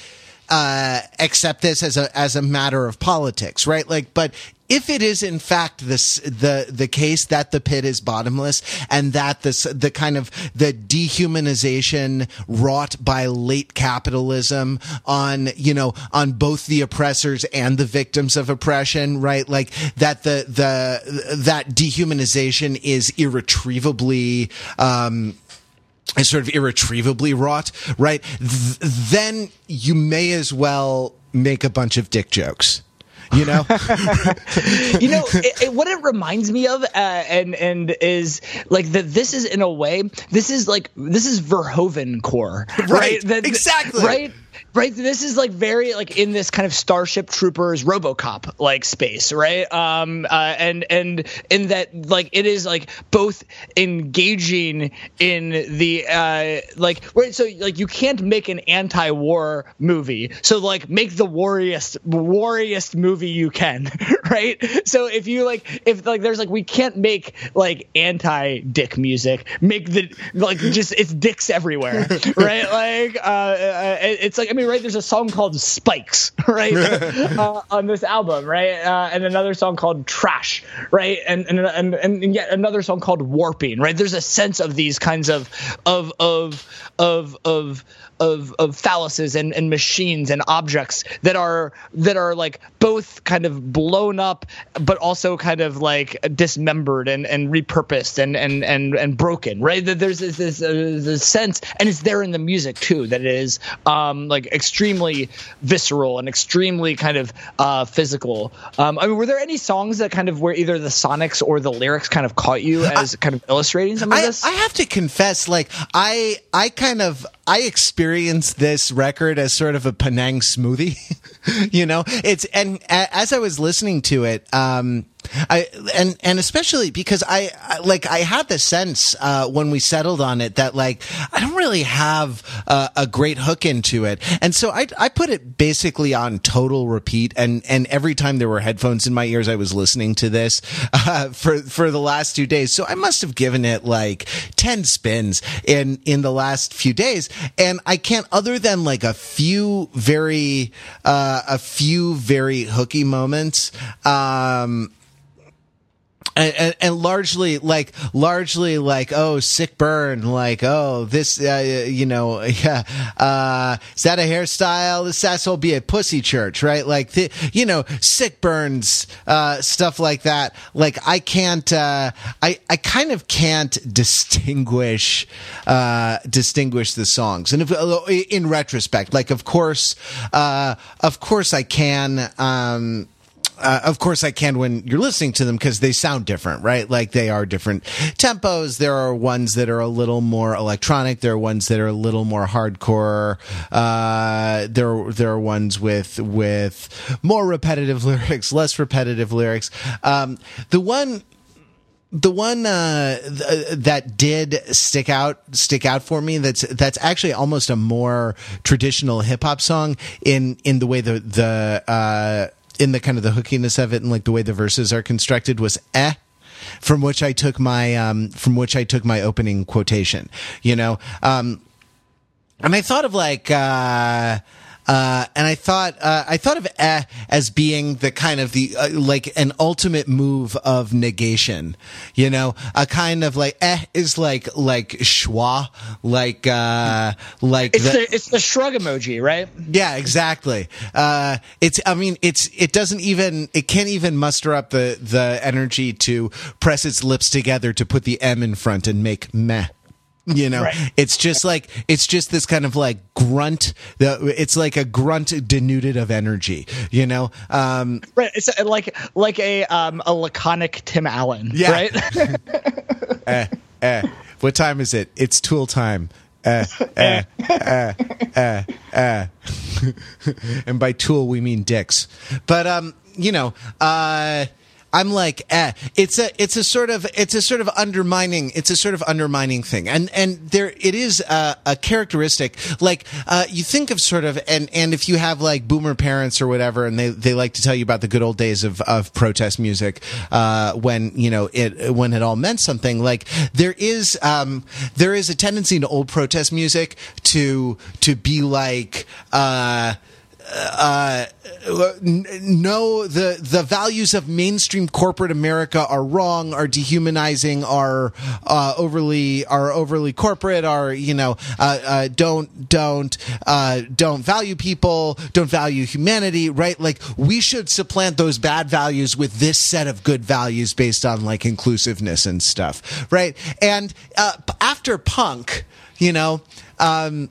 uh, accept this as a as a matter of politics, right? Like, but if it is in fact this the the case that the pit is bottomless and that this the kind of the dehumanization wrought by late capitalism on you know on both the oppressors and the victims of oppression, right? Like that the the that dehumanization is irretrievably. Um, is sort of irretrievably wrought, right? Th- then you may as well make a bunch of dick jokes you know? You know it, it, what it reminds me of uh, and and is like that this is in a way this is like this is verhoeven core right, right? That, exactly. right right this is like very like in this kind of starship troopers robocop like space right? Um uh, and and in that like it is like both engaging in the uh like right so like you can't make an anti-war movie. So like make the warriest warriest movie you can right? So if you like if like there's like we can't make like anti dick music. Make the like just it's dicks everywhere right? Like uh, uh it's like i mean right? There's a song called spikes right? Uh, on this album right? Uh, and another song called trash right? And, and and and yet another song called warping right? There's a sense of these kinds of of of of of of of phalluses and, and machines and objects that are that are like both kind of blown up but also kind of like dismembered and, and repurposed and, and and and broken right? There's this, this, uh, this sense and it's there in the music too that it is um like extremely visceral and extremely kind of uh physical um i mean were there any songs that kind of where either the sonics or the lyrics kind of caught you as I, kind of illustrating some of I, this i have to confess like i i kind of I experienced this record as sort of a Penang smoothie. you know, it's and as I was listening to it, um, I and and especially because I, I like I had the sense uh, when we settled on it that like I don't really have uh, a great hook into it, and so I I put it basically on total repeat, and and every time there were headphones in my ears, I was listening to this uh, for for the last two days. So I must have given it like ten spins in in the last few days, and I can't other than like a few very uh, a few very hooky moments. Um, and, and, and, largely like largely like oh sick burn like oh this uh, you know yeah uh, is that a hairstyle? This asshole be a pussy church right? Like you know sick burns uh, stuff like that. Like I can't uh, I I kind of can't distinguish uh, distinguish the songs. And if, in retrospect like of course uh, of course I can um, uh, of course I can when you're listening to them because they sound different, right? Like they are different tempos. There are ones that are a little more electronic. There are ones that are a little more hardcore. Uh, there, there are ones with, with more repetitive lyrics, less repetitive lyrics. Um, the one, the one uh, th- that did stick out stick out for me that's that's actually almost a more traditional hip hop song in in the way the the uh, in the kind of the hookiness of it and like the way the verses are constructed was eh from which I took my um from which I took my opening quotation you know? Um and I thought of like uh uh, and I thought uh, I thought of eh as being the kind of the uh, like an ultimate move of negation, you know, a kind of like eh is like like schwa, like uh, like it's the, the, it's the shrug emoji, right? Yeah, exactly. Uh, it's I mean it's it doesn't even it can't even muster up the the energy to press its lips together to put the M in front and make meh you know right. it's just like it's just this kind of like grunt it's like a grunt denuded of energy you know um right it's like like a um a laconic tim allen yeah. right eh, eh. what time is it it's tool time eh, eh, eh, eh, eh. and by tool we mean dicks but um you know uh I'm like, eh. It's a, it's a sort of, it's a sort of undermining, it's a sort of undermining thing, and and there, it is a, a characteristic. Like, uh, you think of sort of, and and if you have like boomer parents or whatever, and they they like to tell you about the good old days of of protest music, uh, when you know it when it all meant something. Like there is, um, there is a tendency in old protest music to to be like, uh uh, no, the the values of mainstream corporate America are wrong, are dehumanizing, are uh, overly are overly corporate, are you know uh, uh, don't don't uh, don't value people, don't value humanity, right? Like we should supplant those bad values with this set of good values based on like inclusiveness and stuff, right? And uh, after punk, you know. Um,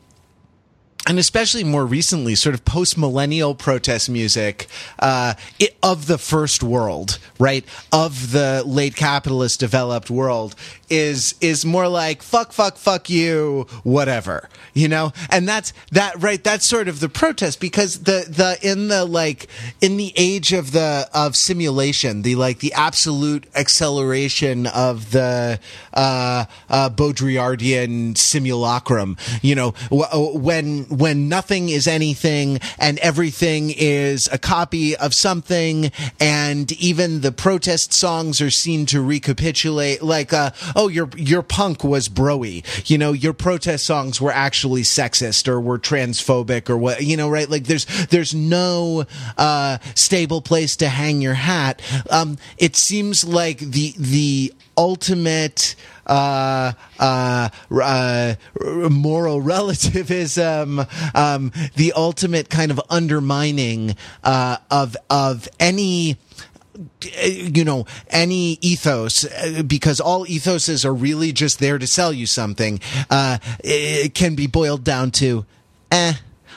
and especially more recently, sort of post millennial protest music uh, it, of the first world, right? Of the late capitalist developed world is is more like fuck, fuck, fuck you, whatever, you know. And that's that, right? That's sort of the protest because the the in the like in the age of the of simulation, the like the absolute acceleration of the uh, uh, Baudrillardian simulacrum, you know, w- when when nothing is anything and everything is a copy of something, and even the protest songs are seen to recapitulate, like, uh, oh, your your punk was broy, you know, your protest songs were actually sexist or were transphobic or what, you know, right? Like, there's there's no uh, stable place to hang your hat. Um, it seems like the the ultimate uh, uh, uh, moral relativism, um, the ultimate kind of undermining uh, of of any you know any ethos because all ethoses are really just there to sell you something uh, it can be boiled down to eh.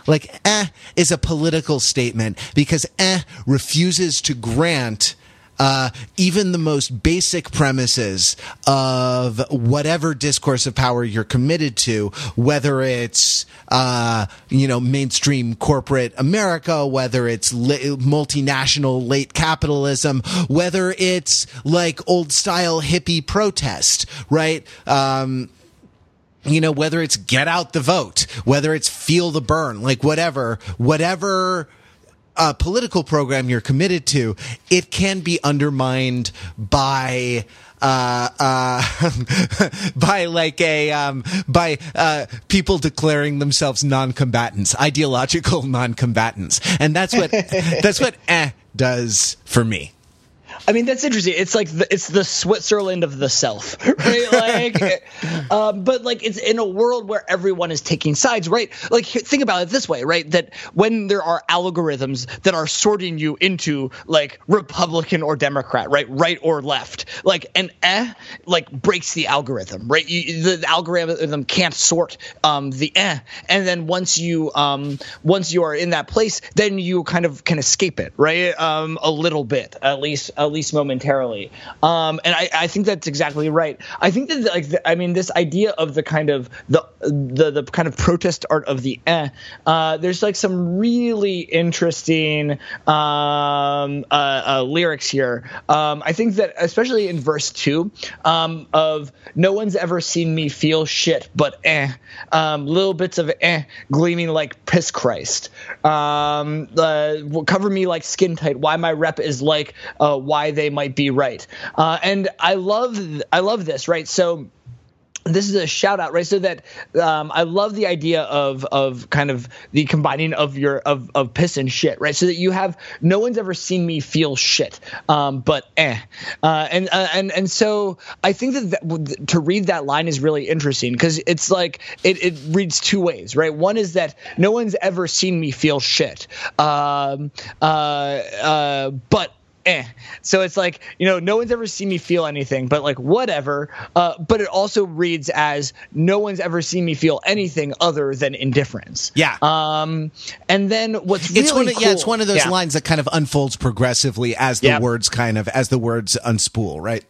Like eh is a political statement because eh refuses to grant uh, even the most basic premises of whatever discourse of power you're committed to, whether it's uh, you know mainstream corporate America, whether it's li- multinational late capitalism, whether it's like old style hippie protest, right? Um, you know, whether it's get out the vote, whether it's feel the burn, like whatever, whatever uh, political program you're committed to, it can be undermined by uh, uh, by like a um, by uh, people declaring themselves non-combatants, ideological non-combatants, and that's what that's what eh does for me. I mean, that's interesting. It's like the, it's the Switzerland of the self, right? Like, um, but like it's in a world where everyone is taking sides, right? Like, think about it this way, right? That when there are algorithms that are sorting you into like Republican or Democrat, right, right or left, like an eh, like breaks the algorithm, right? You, the, the, algorithm can't sort um, the eh, and then once you um, once you are in that place, then you kind of can escape it, right? Um, a little bit, at least. At least momentarily. Um, and I, I, think that's exactly right. I think that like the, I mean this idea of the kind of the the the kind of protest art of the eh. Uh, there's like some really interesting um, uh, uh, lyrics here. Um, I think that especially in verse two um, of no one's ever seen me feel shit but eh. Um, little bits of eh gleaming like piss Christ. Um, cover me like skin tight. Why my rep is like uh, why they might be right. Uh, and I love I love this right. So this is a shout out right? So that um, i love the idea of of kind of the combining of your of, of piss and shit right? So that you have no one's ever seen me feel shit um, but eh. Uh, and uh, and and so i think that, that to read that line is really interesting because it's like it, it reads two ways right? One is that no one's ever seen me feel shit um, uh, uh but eh. So it's like, you know, no one's ever seen me feel anything, but like whatever. Uh, but it also reads as no one's ever seen me feel anything other than indifference. Yeah. Um, and then what's really it's one of, cool, yeah, it's one of those yeah. lines that kind of unfolds progressively as the words kind of as the words unspool, right?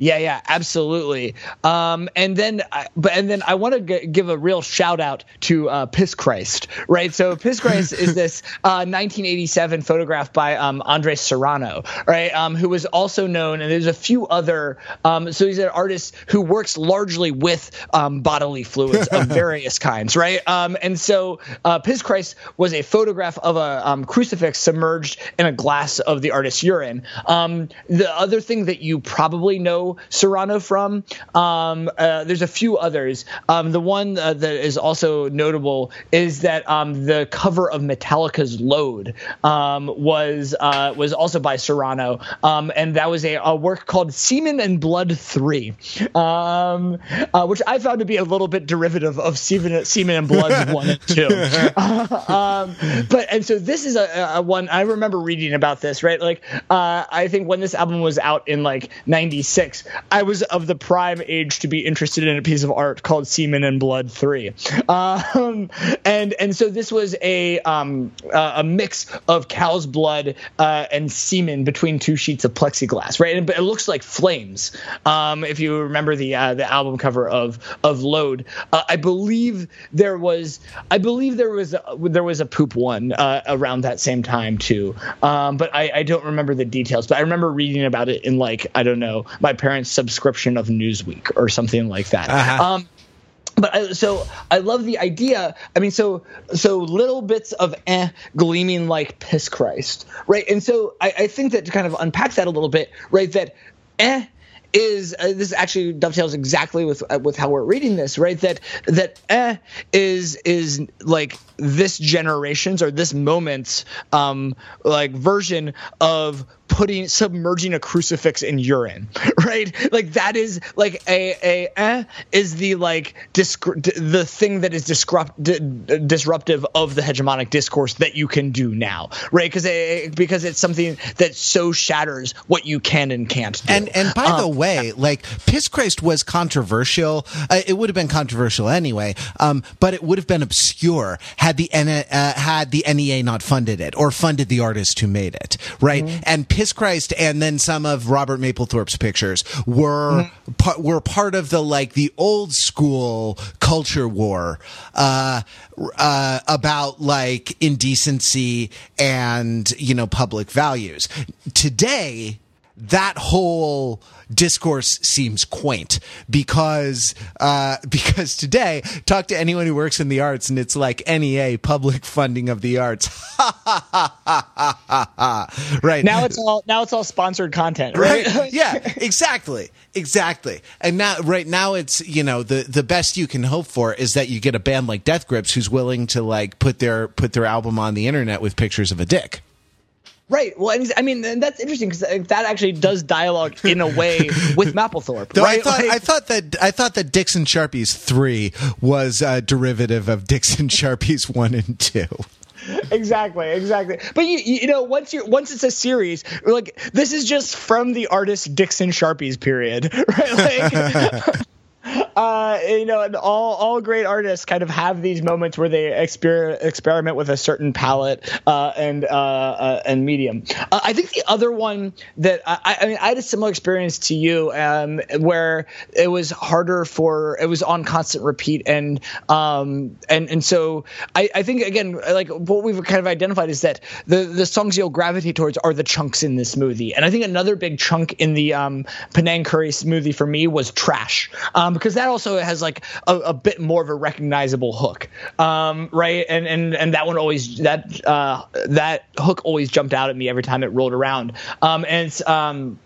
Yeah, yeah, absolutely. Um, and then, but and then I want to g- give a real shout out to uh, Piss Christ, right? So Piss Christ is this uh, 1987 photograph by um, Andres Serrano, right? Um, who was also known, and there's a few other. Um, so he's an artist who works largely with um, bodily fluids of various kinds, right? Um, and so uh, Piss Christ was a photograph of a crucifix submerged in a glass of the artist's urine. the other thing that you probably know know Serrano from. Um, uh, there's a few others. Um, the one uh, that is also notable is that um, the cover of Metallica's Load um, was uh, was also by Serrano, um, and that was a, a, work called Semen and Blood Three, um, uh, which I found to be a little bit derivative of Semen, Semen and Blood One and Two. Um, but and so this is a, a, one I remember reading about this right. Like uh, I think when this album was out in like '96, I was of the prime age to be interested in a piece of art called Semen and Blood Three, um, and and so this was a um, a mix of cow's blood uh, and semen between two sheets of plexiglass, right? And, but it looks like flames. Um, if you remember the uh, the album cover of of Load, uh, I believe there was I believe there was a, there was a poop one uh, around that same time too, um, but I, I don't remember the details. But I remember reading about it in like I don't know my parents' subscription of Newsweek or something like that. Uh-huh. Um, but I, so I love the idea. I mean, so so little bits of eh gleaming like piss Christ, right? And so I, I think that to kind of unpack that a little bit, right? That eh is uh, this actually dovetails exactly with uh, with how we're reading this, right? That that eh is is like this generation's or this moment's um like version of putting submerging a crucifix in urine right? Like that is like a a eh, is the like disc- the thing that is disrupt d- disruptive of the hegemonic discourse that you can do now right? Because it, because it's something that so shatters what you can and can't do. And and by um, the way like piss christ was controversial. Uh, it would have been controversial anyway um, but it would have been obscure had the uh, had the NEA not funded it or funded the artist who made it right mm-hmm. and Piss Christ and then some of Robert Mapplethorpe's pictures were mm-hmm. pa- were part of the like the old school culture war uh, uh, about like indecency and you know public values. Today, that whole discourse seems quaint because uh, because today talk to anyone who works in the arts and it's like NEA public funding of the arts. Right. Now it's all now it's all sponsored content right, right? yeah exactly. Exactly. And now right now it's you know the the best you can hope for is that you get a band like Death Grips who's willing to like put their put their album on the internet with pictures of a dick Right. Well, I mean, that's interesting because uh, that actually does dialogue in a way with Mapplethorpe. right? I thought, like, I thought that I thought that Dixon Sharpies three was a derivative of Dixon Sharpies one and two exactly exactly but you you know once you once it's a series like this is just from the artist dixon sharpies period right like uh, you know, all all great artists kind of have these moments where they exper- experiment with a certain palette uh, and uh, uh and medium. Uh, I think the other one that I, I, mean, I had a similar experience to you, um, where it was harder for it was on constant repeat, and um, and and so I, I think again, like what we've kind of identified is that the the songs you'll gravitate towards are the chunks in the smoothie, and I think another big chunk in the um, Penang curry smoothie for me was trash. Um, because that also has like a, a, bit more of a recognizable hook, um, right? And and and that one always that uh, that hook always jumped out at me every time it rolled around. Um, and um,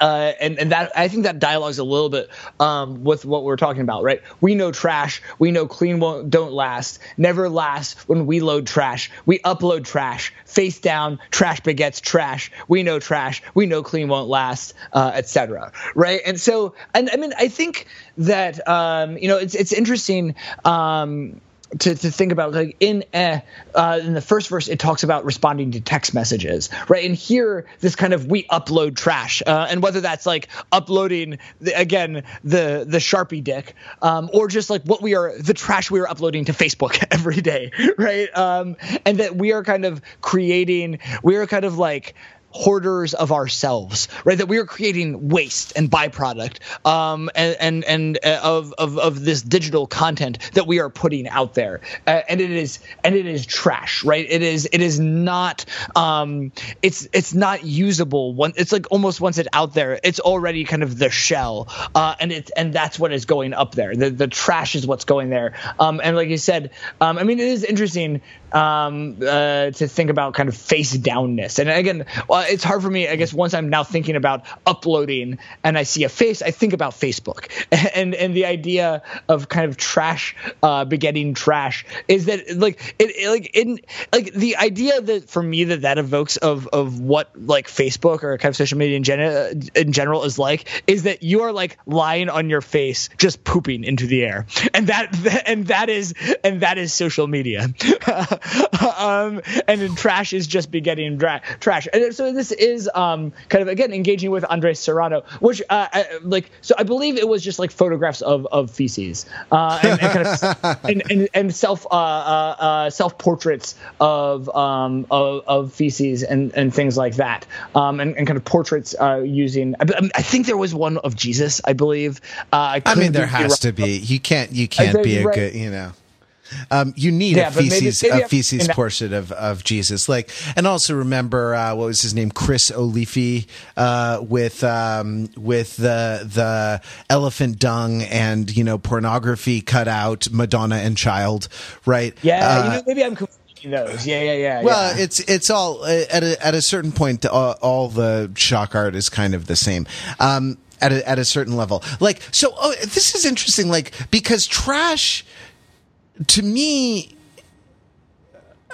uh, and and that I think that dialogues a little bit um, with what we're talking about, right? We know trash. We know clean won't don't last. Never last when we load trash. We upload trash. Face down. Trash begets trash. We know trash. We know clean won't last, uh, etc. Right? And so, and I mean, I think that um, you know, it's it's interesting. Um, to, to think about like in eh, uh, in the first verse it talks about responding to text messages right? And here this kind of we upload trash uh, and whether that's like uploading the, again the the sharpie dick um, or just like what we are the trash we are uploading to facebook every day right? Um, and that we are kind of creating we are kind of like hoarders of ourselves, right? That we are creating waste and byproduct, um, and and, and uh, of, of of this digital content that we are putting out there, uh, and it is and it is trash, right? It is it is not um, it's it's not usable. One, it's like almost once it's out there, it's already kind of the shell, uh, and it's and that's what is going up there. The the trash is what's going there, um, and like you said, um, I mean, it is interesting um, uh, to think about kind of face downness, and again. Well, uh, it's hard for me. I guess once I'm now thinking about uploading and I see a face, I think about Facebook, and and the idea of kind of trash uh, begetting trash is that like it, it like in like the idea that for me that that evokes of of what like Facebook or kind of social media in general in general is like is that you are like lying on your face just pooping into the air, and that and that is and that is social media, um, and then trash is just begetting dra- trash, and so this is um kind of again engaging with Andres Serrano, which uh, I, like so I believe it was just like photographs of of feces uh, and, and kind of and, and, and self uh, uh, uh self portraits of um of, of feces and and things like that. Um and, and kind of portraits uh, using I, I think there was one of Jesus I believe. Uh, I, I mean there has to be. You can't you can't be a right. good you know um, you need yeah, a feces maybe, maybe a feces portrait of, of Jesus. Like, and also remember uh, what was his name, Chris Ofili, uh, with um, with the the elephant dung and you know pornography cut out Madonna and Child, right? Yeah, uh, you know, maybe I'm. Those. Yeah, yeah, yeah. Well, yeah. it's it's all uh, at a at a certain point. All, all the shock art is kind of the same. Um, at a, at a certain level, like so. Oh, this is interesting. Like because trash to me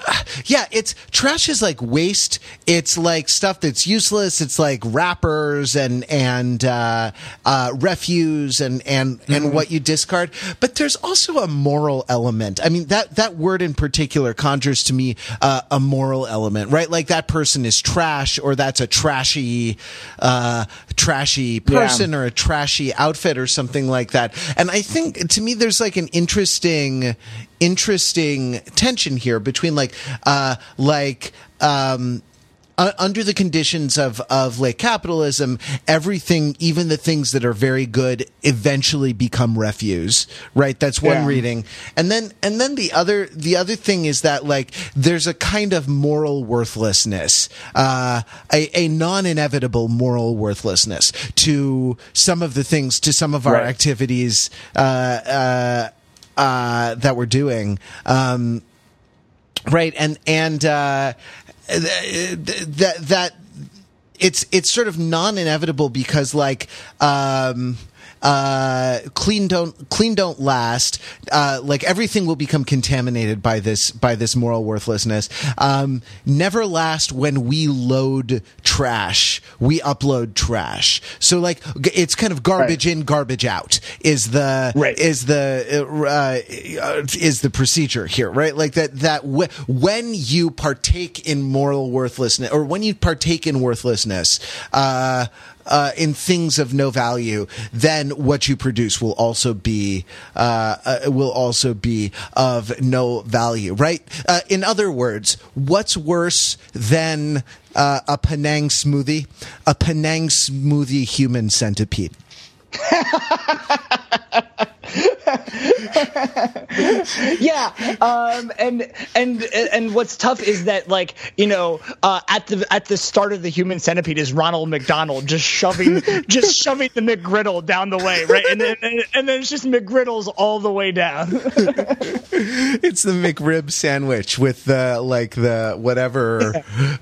yeah, it's trash is like waste. It's like stuff that's useless. It's like wrappers and and uh, uh, refuse and and mm-hmm. and what you discard. But there's also a moral element. I mean that that word in particular conjures to me uh, a moral element, right? Like that person is trash, or that's a trashy, uh, trashy person, yeah. or a trashy outfit, or something like that. And I think to me, there's like an interesting interesting tension here between like uh like um uh, under the conditions of of like capitalism, everything, even the things that are very good, eventually become refuse. Right? That's one yeah. reading, and then and then the other the other thing is that like there's a kind of moral worthlessness, uh, a, a non inevitable moral worthlessness to some of the things, to some of our right. activities. Uh, uh that we're doing. Um, right, and and uh, that that it's it's sort of non inevitable because like. Um, uh, clean don't clean don't last. Uh, like everything will become contaminated by this by this moral worthlessness. Um, never last when we load trash. We upload trash. So like it's kind of garbage right. in, garbage out is the right. is the uh, is the procedure here, right? Like that that w- when you partake in moral worthlessness or when you partake in worthlessness. Uh, uh, in things of no value, then what you produce will also be uh, uh, will also be of no value, right? Uh, in other words, what's worse than uh, a Penang smoothie? A Penang smoothie human centipede. yeah, um, and and and what's tough is that like you know uh, at the at the start of the Human Centipede is Ronald McDonald just shoving just shoving the McGriddle down the way, right? And then and, and then it's just McGriddles all the way down. it's the McRib sandwich with the like the whatever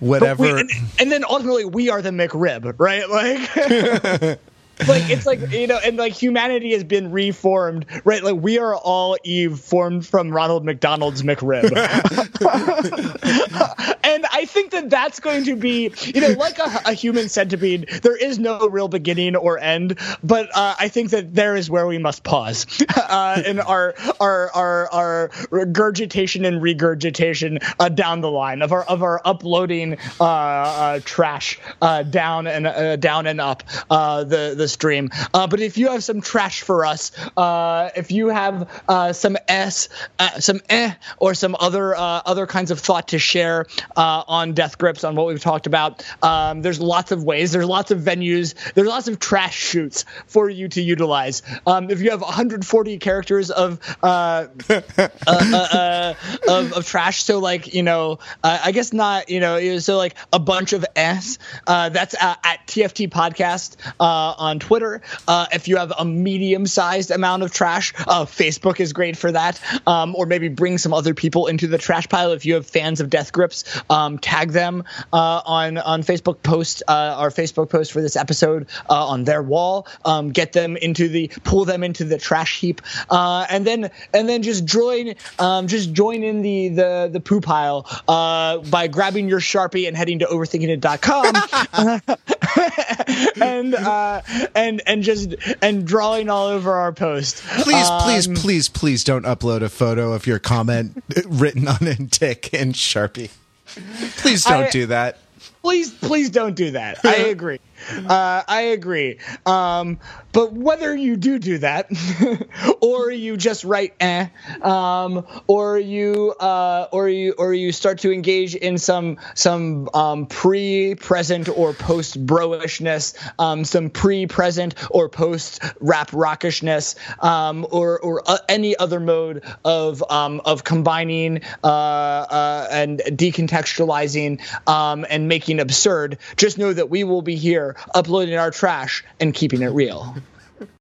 whatever, we, and, and then ultimately we are the McRib, right? Like like it's like you know and like humanity has been reformed right? Like we are all eve formed from ronald mcdonald's mcrib. And i think that that's going to be you know like a, a, human centipede there is no real beginning or end but uh, i think that there is where we must pause uh, in our our our our regurgitation and regurgitation uh, down the line of our of our uploading uh, uh, trash uh, down and down and up the the stream. Uh, but if you have some trash for us, uh, if you have uh, some s, uh, some eh, or some other uh, other kinds of thought to share uh, on Death Grips on what we've talked about, um, there's lots of ways. There's lots of venues. There's lots of trash shoots for you to utilize. Um, if you have 140 characters of of, of, trash, so like you know, I guess not. You know, so like a bunch of s. that's at TFT podcast on on Twitter. Uh, if you have a medium-sized amount of trash, uh, Facebook is great for that. Um, or maybe bring some other people into the trash pile. If you have fans of Death Grips, um, tag them uh, on on Facebook. Post uh, our Facebook post for this episode uh, on their wall. Um, get them into the pull them into the trash heap, uh, and then and then just join um, just join in the the the poo pile by grabbing your sharpie and heading to overthinkingit.com and uh, and and just and drawing all over our post. Please, um, please, please, please don't upload a photo of your comment written on a tick and Sharpie. Please don't I, do that. Please, please don't do that. I agree. Uh, I agree. Um, but whether you do do that, or you just write eh, um, or you uh, or you or you start to engage in some some um, pre-present or post-broishness, um, some pre-present or post-rap rockishness, um, or or uh, any other mode of um, of combining uh, uh, and decontextualizing and making absurd. Just know that we will be here uploading our trash and keeping it real.